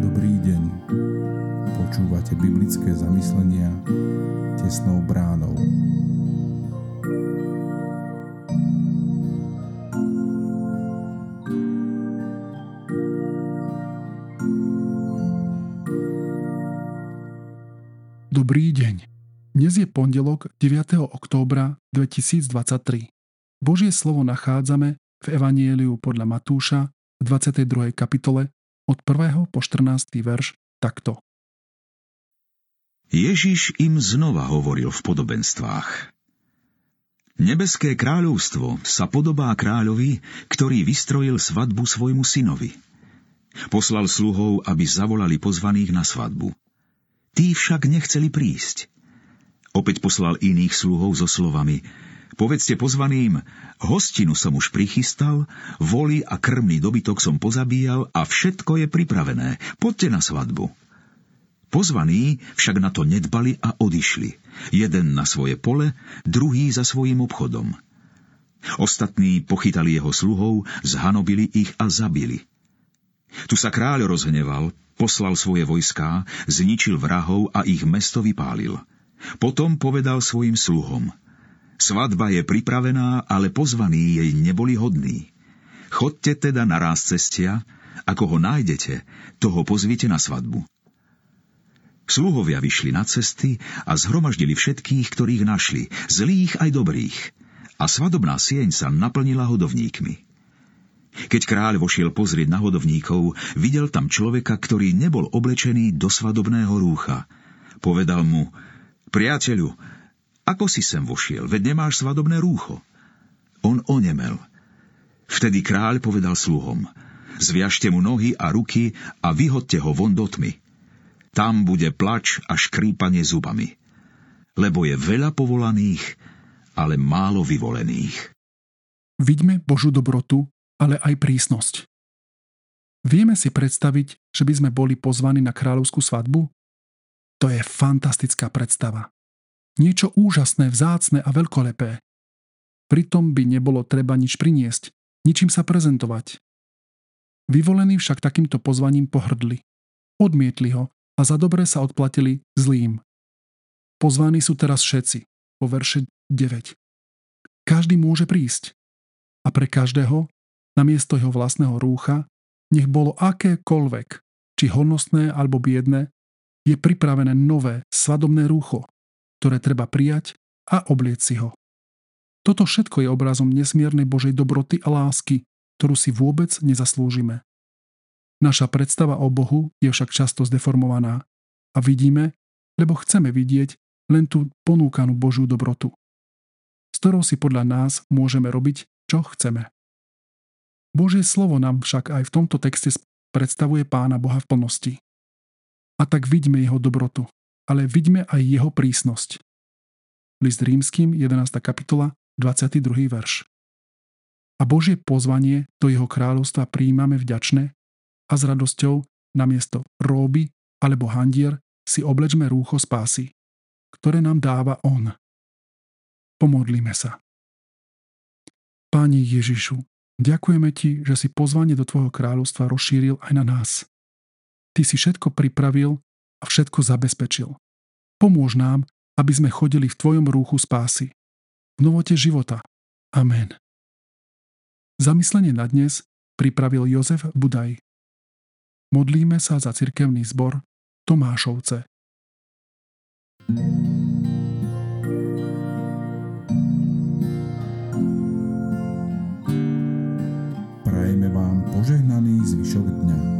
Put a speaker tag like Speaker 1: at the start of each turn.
Speaker 1: Dobrý deň. Počúvate biblické zamyslenia tesnou bránou.
Speaker 2: Dobrý deň. Dnes je pondelok 9. októbra 2023. Božie slovo nachádzame v Evanieliu podľa Matúša v 22. kapitole od 1. po 14. verš takto.
Speaker 3: Ježiš im znova hovoril v podobenstvách. Nebeské kráľovstvo sa podobá kráľovi, ktorý vystrojil svadbu svojmu synovi. Poslal sluhov, aby zavolali pozvaných na svadbu. Tí však nechceli prísť. Opäť poslal iných sluhov so slovami Povedzte pozvaným, hostinu som už prichystal, voli a krmný dobytok som pozabíjal a všetko je pripravené. Poďte na svadbu. Pozvaní však na to nedbali a odišli. Jeden na svoje pole, druhý za svojim obchodom. Ostatní pochytali jeho sluhov, zhanobili ich a zabili. Tu sa kráľ rozhneval, poslal svoje vojská, zničil vrahov a ich mesto vypálil. Potom povedal svojim sluhom, svadba je pripravená, ale pozvaní jej neboli hodní. Chodte teda na ráz cestia, ako ho nájdete, toho pozvite na svadbu. Sluhovia vyšli na cesty a zhromaždili všetkých, ktorých našli, zlých aj dobrých. A svadobná sieň sa naplnila hodovníkmi. Keď kráľ vošiel pozrieť na hodovníkov, videl tam človeka, ktorý nebol oblečený do svadobného rúcha. Povedal mu, priateľu, ako si sem vošiel, veď nemáš svadobné rúcho. On onemel. Vtedy kráľ povedal sluhom, zviažte mu nohy a ruky a vyhodte ho von do tmy. Tam bude plač a škrípanie zubami. Lebo je veľa povolaných, ale málo vyvolených.
Speaker 2: Vidíme Božú dobrotu ale aj prísnosť. Vieme si predstaviť, že by sme boli pozvaní na kráľovskú svadbu? To je fantastická predstava. Niečo úžasné, vzácne a veľkolepé. Pritom by nebolo treba nič priniesť, ničím sa prezentovať. Vyvolení však takýmto pozvaním pohrdli. Odmietli ho a za dobre sa odplatili zlým. Pozvaní sú teraz všetci, po verše 9. Každý môže prísť. A pre každého namiesto jeho vlastného rúcha, nech bolo akékoľvek, či hodnostné alebo biedne, je pripravené nové svadobné rúcho, ktoré treba prijať a oblieť si ho. Toto všetko je obrazom nesmiernej Božej dobroty a lásky, ktorú si vôbec nezaslúžime. Naša predstava o Bohu je však často zdeformovaná a vidíme, lebo chceme vidieť len tú ponúkanú Božiu dobrotu, s ktorou si podľa nás môžeme robiť, čo chceme. Božie slovo nám však aj v tomto texte predstavuje Pána Boha v plnosti. A tak vidíme jeho dobrotu, ale vidíme aj jeho prísnosť. List rímským, 11. kapitola, 22. verš. A Božie pozvanie do jeho kráľovstva príjmame vďačné a s radosťou namiesto róby alebo handier si oblečme rúcho spásy, ktoré nám dáva On. Pomodlíme sa. Páni Ježišu, Ďakujeme Ti, že si pozvanie do Tvojho kráľovstva rozšíril aj na nás. Ty si všetko pripravil a všetko zabezpečil. Pomôž nám, aby sme chodili v Tvojom rúchu spásy. V novote života. Amen. Zamyslenie na dnes pripravil Jozef Budaj. Modlíme sa za cirkevný zbor Tomášovce.
Speaker 1: Prajeme vám požehnaný zvyšok dňa.